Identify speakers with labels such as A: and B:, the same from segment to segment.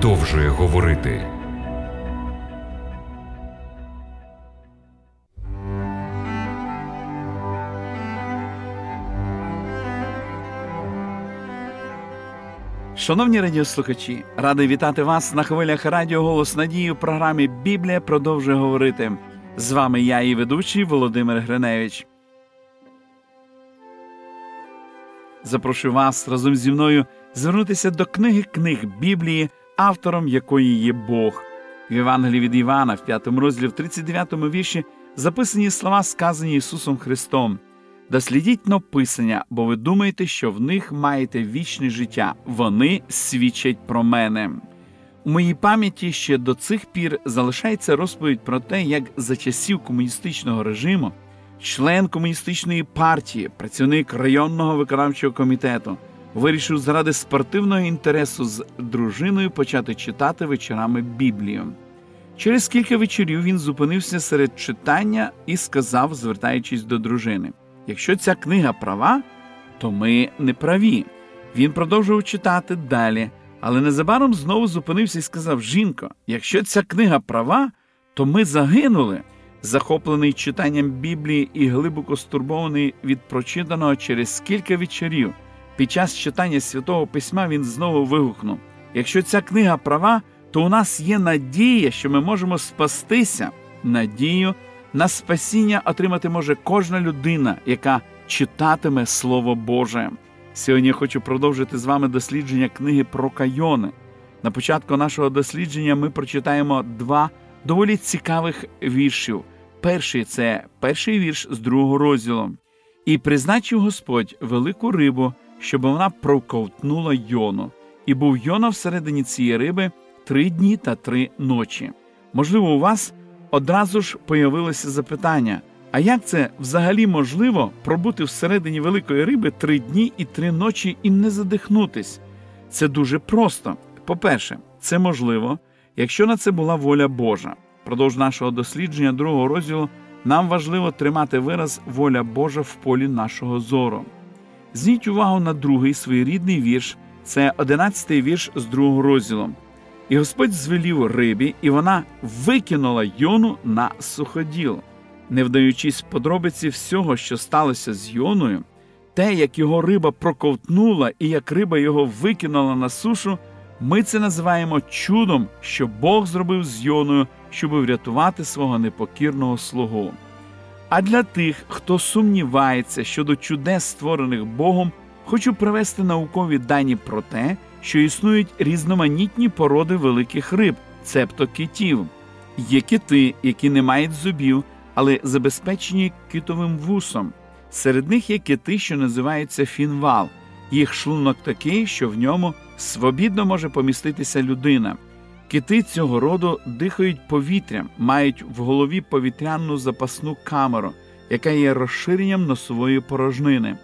A: продовжує говорити.
B: Шановні радіослухачі, радий вітати вас на хвилях Радіо Голос Надії у програмі Біблія продовжує говорити. З вами я і ведучий Володимир Гриневич. Запрошую вас разом зі мною звернутися до книги книг Біблії, автором якої є Бог. В Євангелії від Івана, в 5 розділі, в 39 вірші, записані слова, сказані Ісусом Христом. Дослідіть написання, бо ви думаєте, що в них маєте вічне життя. Вони свідчать про мене. У моїй пам'яті ще до цих пір залишається розповідь про те, як за часів комуністичного режиму член комуністичної партії, працівник районного виконавчого комітету, вирішив заради спортивного інтересу з дружиною почати читати вечорами Біблію. Через кілька вечорів він зупинився серед читання і сказав, звертаючись до дружини: Якщо ця книга права, то ми не праві. Він продовжував читати далі, але незабаром знову зупинився і сказав: Жінко, якщо ця книга права, то ми загинули. Захоплений читанням Біблії і глибоко стурбований від прочитаного через кілька вечорів. Під час читання святого письма він знову вигукнув: Якщо ця книга права, то у нас є надія, що ми можемо спастися. Надію на спасіння отримати може кожна людина, яка читатиме Слово Боже. Сьогодні я хочу продовжити з вами дослідження книги про Кайони. На початку нашого дослідження ми прочитаємо два доволі цікавих віршів. Перший це перший вірш з другого розділу. І призначив Господь велику рибу, щоб вона проковтнула йону, і був йона всередині цієї риби три дні та три ночі. Можливо, у вас одразу ж появилося запитання: а як це взагалі можливо пробути всередині великої риби три дні і три ночі і не задихнутись? Це дуже просто. По-перше, це можливо, якщо на це була воля Божа. Продовж нашого дослідження другого розділу нам важливо тримати вираз воля Божа в полі нашого зору. Зверніть увагу на другий своєрідний вірш, це одинадцятий вірш з другого розділу. І Господь звелів рибі, і вона викинула йону на суходіл. Не вдаючись подробиці всього, що сталося з йоною, те, як його риба проковтнула і як риба його викинула на сушу, ми це називаємо чудом, що Бог зробив з йоною, щоб врятувати свого непокірного слугу. А для тих, хто сумнівається щодо чудес, створених Богом, хочу привести наукові дані про те, що існують різноманітні породи великих риб, цебто китів. Є кити, які не мають зубів, але забезпечені китовим вусом. Серед них є кити, що називаються фінвал. Їх шлунок такий, що в ньому свобідно може поміститися людина. Кити цього роду дихають повітрям, мають в голові повітряну запасну камеру, яка є розширенням носової порожнини.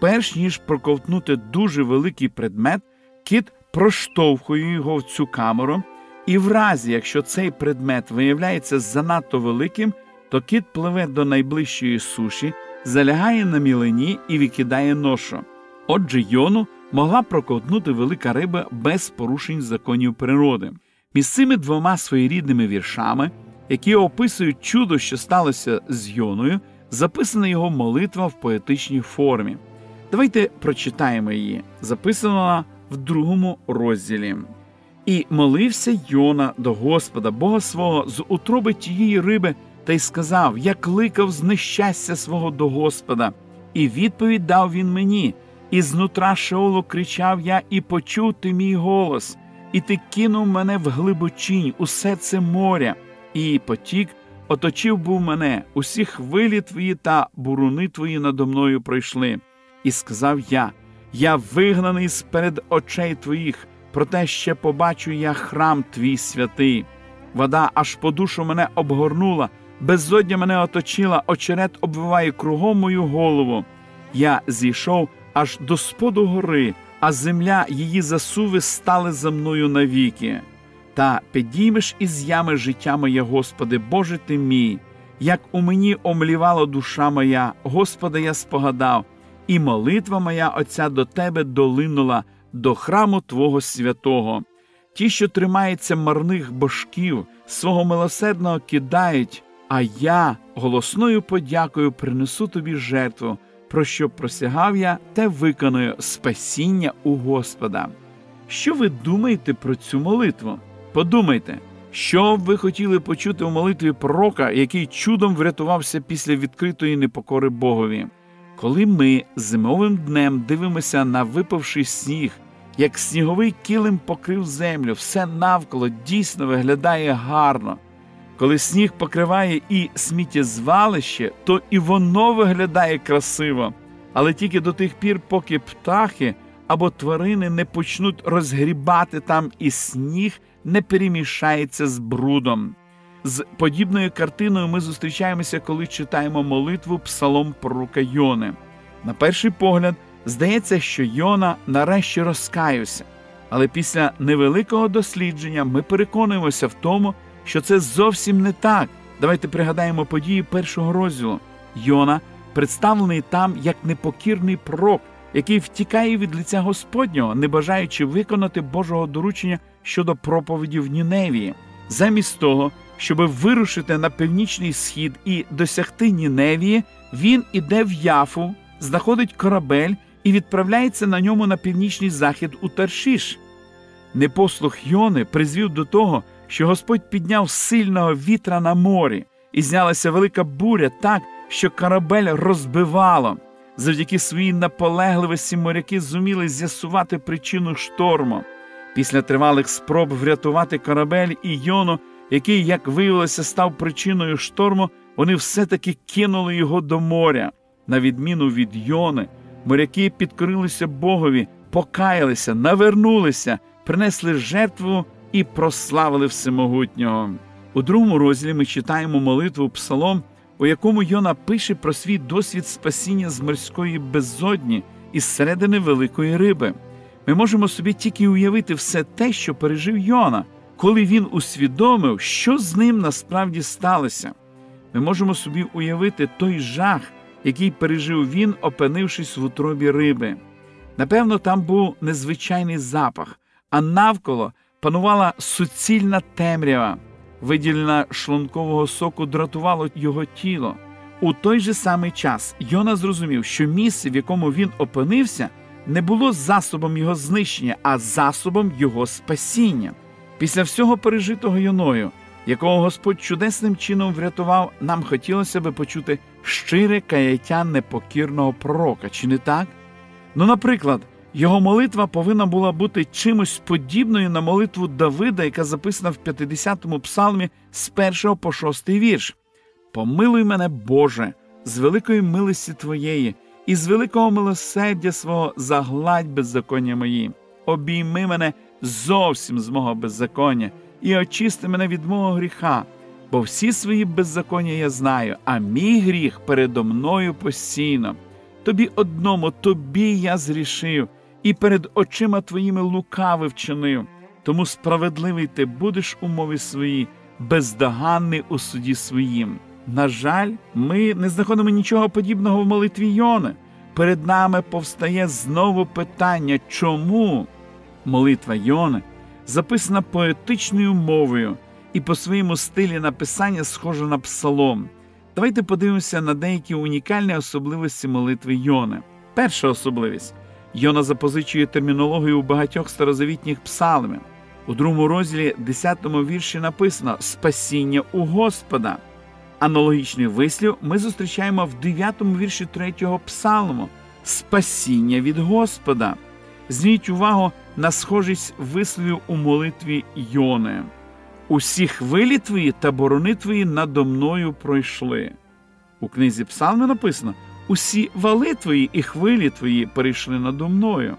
B: Перш ніж проковтнути дуже великий предмет, кит проштовхує його в цю камеру, і в разі, якщо цей предмет виявляється занадто великим, то кит пливе до найближчої суші, залягає на мілені і викидає ношу. Отже, йону могла проковтнути велика риба без порушень законів природи. Між цими двома своєрідними віршами, які описують чудо, що сталося з Йоною, записана його молитва в поетичній формі. Давайте прочитаємо її. Записана в другому розділі. І молився Йона до Господа, Бога свого, з утроби тієї риби, та й сказав: Я кликав з нещастя свого до Господа, і відповідь дав він мені, і знутра Шеолу кричав я, і почув ти мій голос, і ти кинув мене в глибочинь, усе це моря, і потік оточив був мене, усі хвилі твої та буруни твої надо мною пройшли. І сказав я: Я вигнаний з перед очей твоїх, проте ще побачу я храм твій святий. Вода аж по душу мене обгорнула, безодня мене оточила, очерет обвиває кругом мою голову. Я зійшов аж до споду гори, а земля її засуви стали за мною навіки. Та підіймеш із ями життя моє, Господи, Боже ти мій, як у мені омлівала душа моя, Господа, я спогадав, і молитва моя Отця до Тебе долинула до храму Твого святого. ті, що тримаються марних божків, свого милосердного кидають, а я голосною подякою принесу тобі жертву, про що просягав я, те виконую спасіння у Господа. Що ви думаєте про цю молитву? Подумайте, що б ви хотіли почути у молитві пророка, який чудом врятувався після відкритої непокори Богові. Коли ми зимовим днем дивимося на випавший сніг, як сніговий килим покрив землю, все навколо дійсно виглядає гарно. Коли сніг покриває і сміттєзвалище, то і воно виглядає красиво, але тільки до тих пір, поки птахи або тварини не почнуть розгрібати там і сніг не перемішається з брудом. З подібною картиною ми зустрічаємося, коли читаємо молитву псалом пророка Йони. На перший погляд, здається, що Йона нарешті розкаюся, але після невеликого дослідження ми переконуємося в тому, що це зовсім не так. Давайте пригадаємо події першого розділу. Йона представлений там як непокірний пророк, який втікає від лиця Господнього, не бажаючи виконати Божого доручення щодо проповіді в Ніневії. Замість того, щоб вирушити на північний схід і досягти Ніневії, він іде в Яфу, знаходить корабель і відправляється на ньому на північний захід у Таршіш. Непослух Йони призвів до того, що Господь підняв сильного вітра на морі, і знялася велика буря так, що корабель розбивало. Завдяки своїй наполегливості моряки зуміли з'ясувати причину шторму. Після тривалих спроб врятувати корабель і Йону, який, як виявилося, став причиною шторму, вони все-таки кинули його до моря. На відміну від Йони, моряки підкорилися Богові, покаялися, навернулися, принесли жертву і прославили всемогутнього. У другому розділі ми читаємо молитву Псалом, у якому Йона пише про свій досвід спасіння з морської безодні із середини великої риби. Ми можемо собі тільки уявити все те, що пережив Йона, коли він усвідомив, що з ним насправді сталося. Ми можемо собі уявити той жах, який пережив він, опинившись в утробі риби. Напевно, там був незвичайний запах, а навколо панувала суцільна темрява, виділена шлункового соку дратувало його тіло. У той же самий час Йона зрозумів, що місце, в якому він опинився, не було засобом його знищення, а засобом його спасіння. Після всього пережитого Йоною, якого Господь чудесним чином врятував, нам хотілося би почути щире каяття непокірного пророка, чи не так? Ну, наприклад, його молитва повинна була бути чимось подібною на молитву Давида, яка записана в 50-му псалмі з 1 по 6 вірш. Помилуй мене, Боже, з великої милості Твоєї, і з великого милосердя свого загладь беззаконня мої, обійми мене зовсім з мого беззаконня і очисти мене від мого гріха, бо всі свої беззаконня я знаю, а мій гріх передо мною постійно. Тобі одному, тобі я зрішив, і перед очима твоїми лукави вчинив. Тому справедливий ти будеш у мові своїй, бездоганний у суді своїм. На жаль, ми не знаходимо нічого подібного в молитві Йони. Перед нами повстає знову питання, чому молитва Йони записана поетичною мовою і по своєму стилі написання схожа на псалом. Давайте подивимося на деякі унікальні особливості молитви Йони. Перша особливість Йона запозичує термінологію у багатьох старозавітніх псалмів. У другому розділі, 10 вірші написано Спасіння у Господа. Аналогічний вислів ми зустрічаємо в 9 вірші 3 псалму Спасіння від Господа. Зверніть увагу на схожість висловів у молитві Йони. Усі хвилі твої та борони твої надо мною пройшли. У книзі Псалми написано усі вали твої і хвилі твої перейшли надо мною.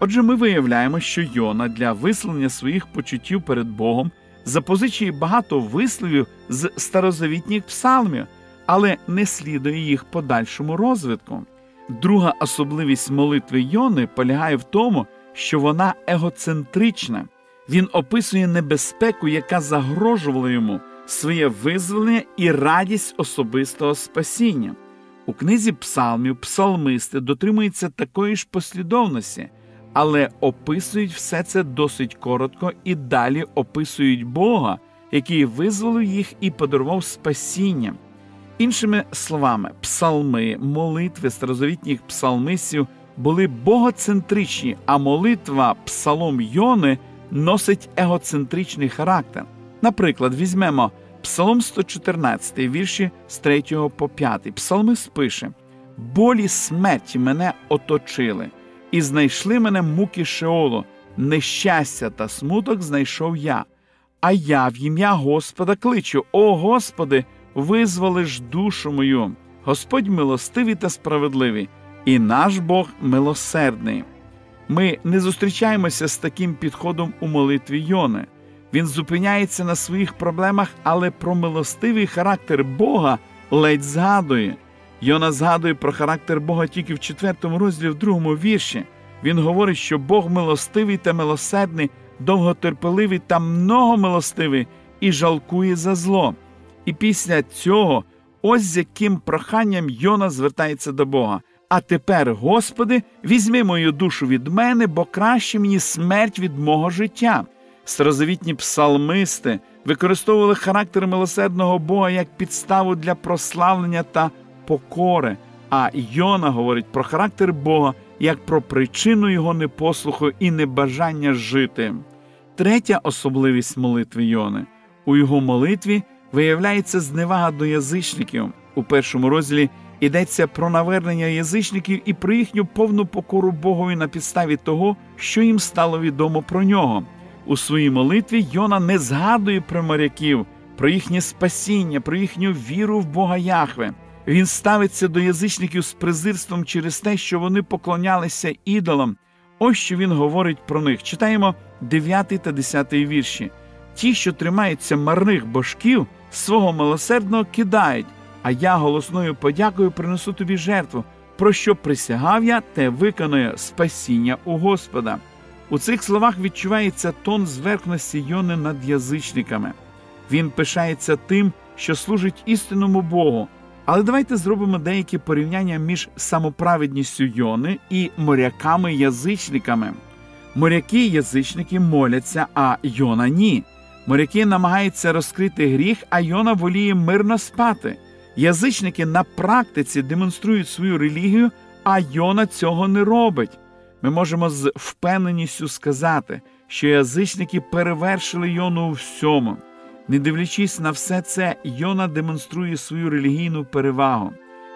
B: Отже, ми виявляємо, що Йона для висловлення своїх почуттів перед Богом запозичує багато висловів з старозавітніх псалмів, але не слідує їх подальшому розвитку. Друга особливість молитви Йони полягає в тому, що вона егоцентрична. Він описує небезпеку, яка загрожувала йому своє визволення і радість особистого спасіння. У книзі псалмів псалмисти дотримуються такої ж послідовності, але описують все це досить коротко і далі описують Бога, який визволив їх і подарував спасіння. Іншими словами, псалми, молитви старозавітніх псалмистів були богоцентричні, а молитва псалом Йони носить егоцентричний характер. Наприклад, візьмемо Псалом 114, вірші з 3 по 5. Псалмист пише: Болі смерті мене оточили, і знайшли мене муки Шеолу, нещастя та смуток знайшов я. А я в ім'я Господа кличу: О Господи, визволиш душу мою. Господь милостивий та справедливий, і наш Бог милосердний. Ми не зустрічаємося з таким підходом у молитві Йони. Він зупиняється на своїх проблемах, але про милостивий характер Бога ледь згадує. Йона згадує про характер Бога тільки в четвертому розділі, в другому вірші. Він говорить, що Бог милостивий та милосердний, довготерпеливий та многомилостивий і жалкує за зло. І після цього, ось з яким проханням Йона звертається до Бога. А тепер, Господи, візьми мою душу від мене, бо краще мені смерть від мого життя. Старозавітні псалмисти використовували характер милосердного Бога як підставу для прославлення та покори. А Йона говорить про характер Бога як про причину його непослуху і небажання жити. Третя особливість молитви Йони у його молитві виявляється зневага до язичників. У першому розділі йдеться про навернення язичників і про їхню повну покору Богові на підставі того, що їм стало відомо про нього. У своїй молитві Йона не згадує про моряків, про їхнє спасіння, про їхню віру в Бога Яхве. Він ставиться до язичників з презирством через те, що вони поклонялися ідолам. Ось що він говорить про них. Читаємо 9 та 10 вірші. Ті, що тримаються марних божків, свого милосердного кидають, а я голосною подякою принесу тобі жертву, про що присягав я, те виконує спасіння у Господа. У цих словах відчувається тон зверхності Йони над язичниками. Він пишається тим, що служить істинному Богу. Але давайте зробимо деякі порівняння між самоправедністю Йони і моряками-язичниками. Моряки й язичники моляться, а Йона ні. Моряки намагаються розкрити гріх, а Йона воліє мирно спати. Язичники на практиці демонструють свою релігію, а Йона цього не робить. Ми можемо з впевненістю сказати, що язичники перевершили Йону у всьому. Не дивлячись на все це, Йона демонструє свою релігійну перевагу.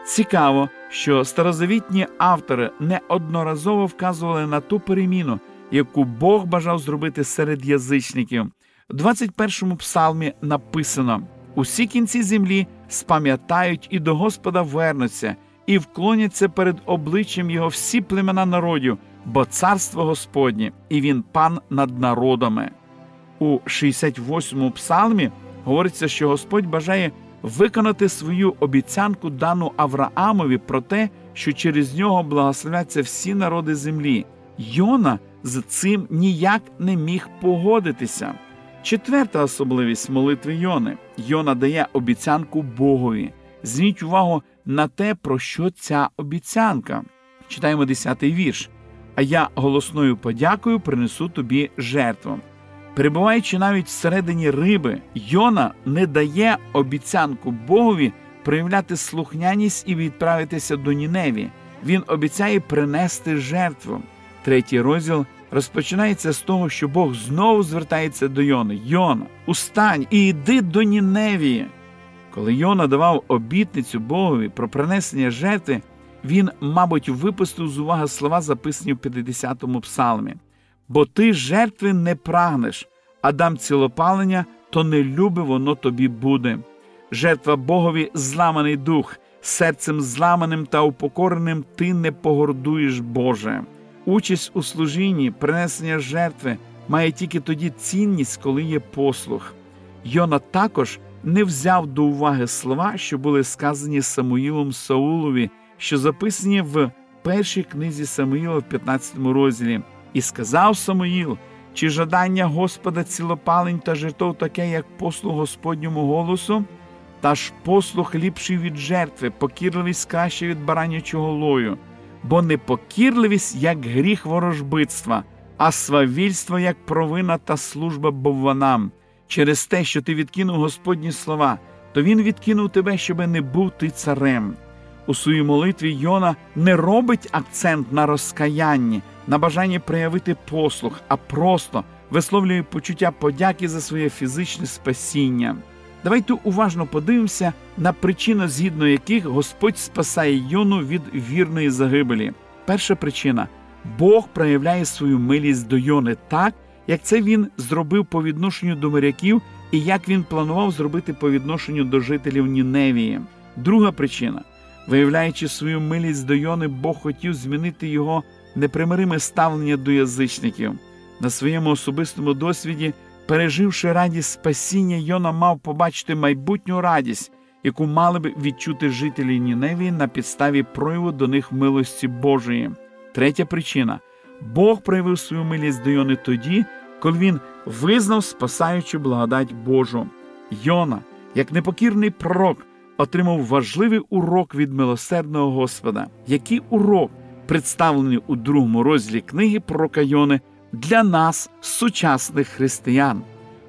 B: Цікаво, що старозавітні автори неодноразово вказували на ту переміну, яку Бог бажав зробити серед язичників. У 21-му псалмі написано: усі кінці землі спам'ятають і до Господа вернуться, і вклоняться перед обличчям Його всі племена народів, бо царство Господнє, і він пан над народами. У 68-му псалмі говориться, що Господь бажає виконати свою обіцянку дану Авраамові про те, що через нього благословляться всі народи землі. Йона з цим ніяк не міг погодитися. Четверта особливість молитви Йони Йона дає обіцянку Богові. Зверніть увагу на те, про що ця обіцянка. Читаємо 10-й вірш. А я голосною подякою принесу тобі жертву. Перебуваючи навіть всередині риби, Йона не дає обіцянку Богові проявляти слухняність і відправитися до Ніневі. Він обіцяє принести жертву. Третій розділ розпочинається з того, що Бог знову звертається до Йони. Йона, устань і йди до Ніневії. Коли Йона давав обітницю Богові про принесення жертви, він, мабуть, випустив з уваги слова, записані в 50-му псалмі. Бо ти жертви не прагнеш, а дам цілопалення, то не любе воно тобі буде. Жертва Богові зламаний дух, серцем зламаним та упокореним ти не погордуєш Боже. Участь у служінні, принесення жертви має тільки тоді цінність, коли є послух. Йона також не взяв до уваги слова, що були сказані Самуїлом Саулові, що записані в першій книзі Самуїла в 15 розділі. І сказав Самуїл, чи жадання Господа цілопалень та жертов таке, як послуг Господньому голосу, та ж послух ліпший від жертви, покірливість краще від баранячого лою. бо непокірливість як гріх ворожбитства, а свавільство як провина та служба бовванам. Через те, що ти відкинув Господні слова, то він відкинув тебе, щоби не був ти царем. У своїй молитві Йона не робить акцент на розкаянні, на бажанні проявити послух, а просто висловлює почуття подяки за своє фізичне спасіння. Давайте уважно подивимося на причину, згідно яких Господь спасає Йону від вірної загибелі. Перша причина Бог проявляє свою милість до Йони так, як це він зробив по відношенню до моряків і як він планував зробити по відношенню до жителів Ніневії. Друга причина виявляючи свою милість до Йони, Бог хотів змінити його непримириме ставлення до язичників. На своєму особистому досвіді, переживши радість спасіння, Йона мав побачити майбутню радість, яку мали б відчути жителі Ніневії на підставі прояву до них милості Божої. Третя причина Бог проявив свою милість до Йони тоді, коли він визнав спасаючу благодать Божу. Йона, як непокірний пророк, отримав важливий урок від милосердного Господа. Який урок представлений у другому розділі книги пророка Йони для нас, сучасних християн?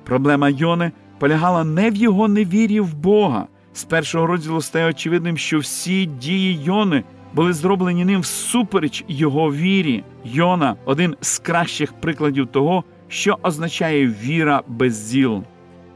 B: Проблема Йони полягала не в його невірі в Бога. З першого розділу стає очевидним, що всі дії Йони були зроблені ним всупереч його вірі. Йона один з кращих прикладів того, що означає віра без діл.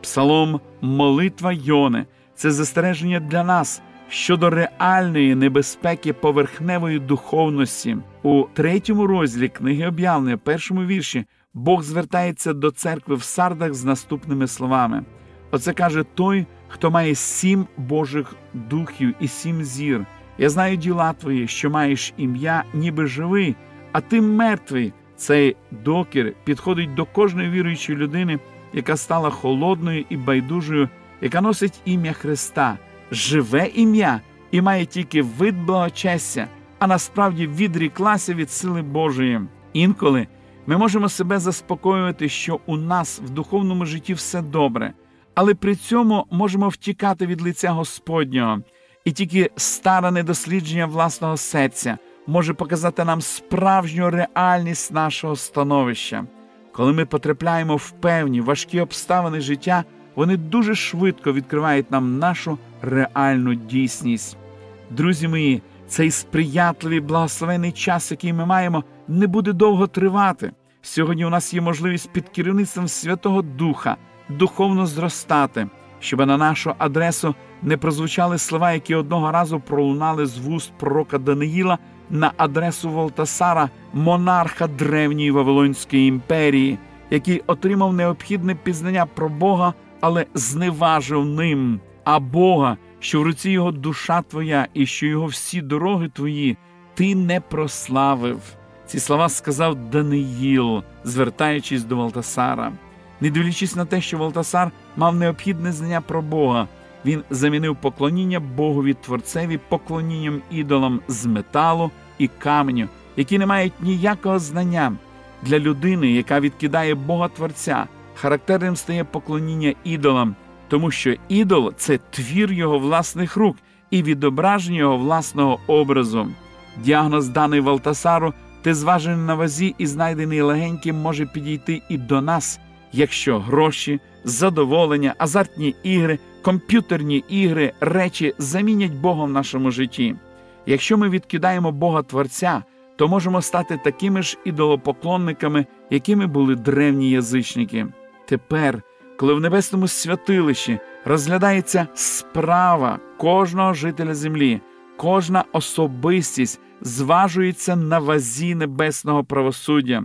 B: Псалом Молитва Йони це застереження для нас щодо реальної небезпеки поверхневої духовності. У третьому розділі книги об'явлення, першому вірші, Бог звертається до церкви в сардах з наступними словами. Оце каже той, хто має сім Божих духів і сім зір. Я знаю діла твої, що маєш ім'я, ніби живий, а ти мертвий. Цей докір підходить до кожної віруючої людини, яка стала холодною і байдужою, яка носить ім'я Христа, живе ім'я і має тільки вид благочестя, а насправді відріклася від сили Божої. Інколи ми можемо себе заспокоювати, що у нас в духовному житті все добре, але при цьому можемо втікати від лиця Господнього, і тільки старане дослідження власного серця може показати нам справжню реальність нашого становища. Коли ми потрапляємо в певні важкі обставини життя, вони дуже швидко відкривають нам нашу реальну дійсність. Друзі мої, цей сприятливий благословений час, який ми маємо, не буде довго тривати. Сьогодні у нас є можливість під керівництвом Святого Духа духовно зростати, щоб на нашу адресу не прозвучали слова, які одного разу пролунали з вуст пророка Даниїла на адресу Волтасара, монарха древньої Вавилонської імперії, який отримав необхідне пізнання про Бога, але зневажив ним, а Бога, що в руці його душа твоя, і що його всі дороги твої, ти не прославив. Ці слова сказав Даниїл, звертаючись до Валтасара. Не дивлячись на те, що Валтасар мав необхідне знання про Бога, він замінив поклоніння Богові Творцеві поклонінням ідолам з металу і каменю, які не мають ніякого знання. Для людини, яка відкидає Бога Творця, характерним стає поклоніння ідолам, тому що ідол це твір його власних рук і відображення його власного образу. Діагноз даний Валтасару, ти зважений на вазі і знайдений легеньким, може підійти і до нас, якщо гроші, задоволення, азартні ігри, комп'ютерні ігри, речі замінять Бога в нашому житті. Якщо ми відкидаємо Бога Творця, то можемо стати такими ж ідолопоклонниками, якими були древні язичники. Тепер, коли в небесному святилищі розглядається справа кожного жителя землі, кожна особистість зважується на вазі небесного правосуддя,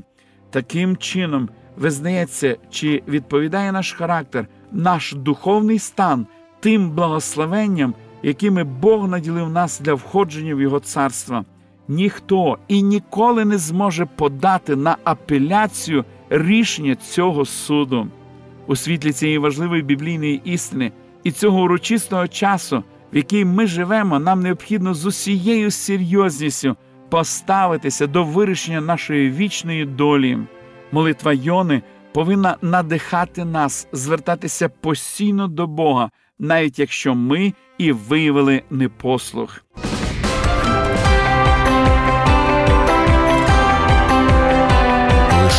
B: таким чином визнається, чи відповідає наш характер, наш духовний стан тим благословенням, якими Бог наділив нас для входження в Його царство. Ніхто і ніколи не зможе подати на апеляцію рішення цього суду. У світлі цієї важливої біблійної істини і цього урочистого часу, в який ми живемо, нам необхідно з усією серйозністю поставитися до вирішення нашої вічної долі. Молитва Йони повинна надихати нас, звертатися постійно до Бога, навіть якщо ми і виявили непослух.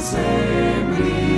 C: same me.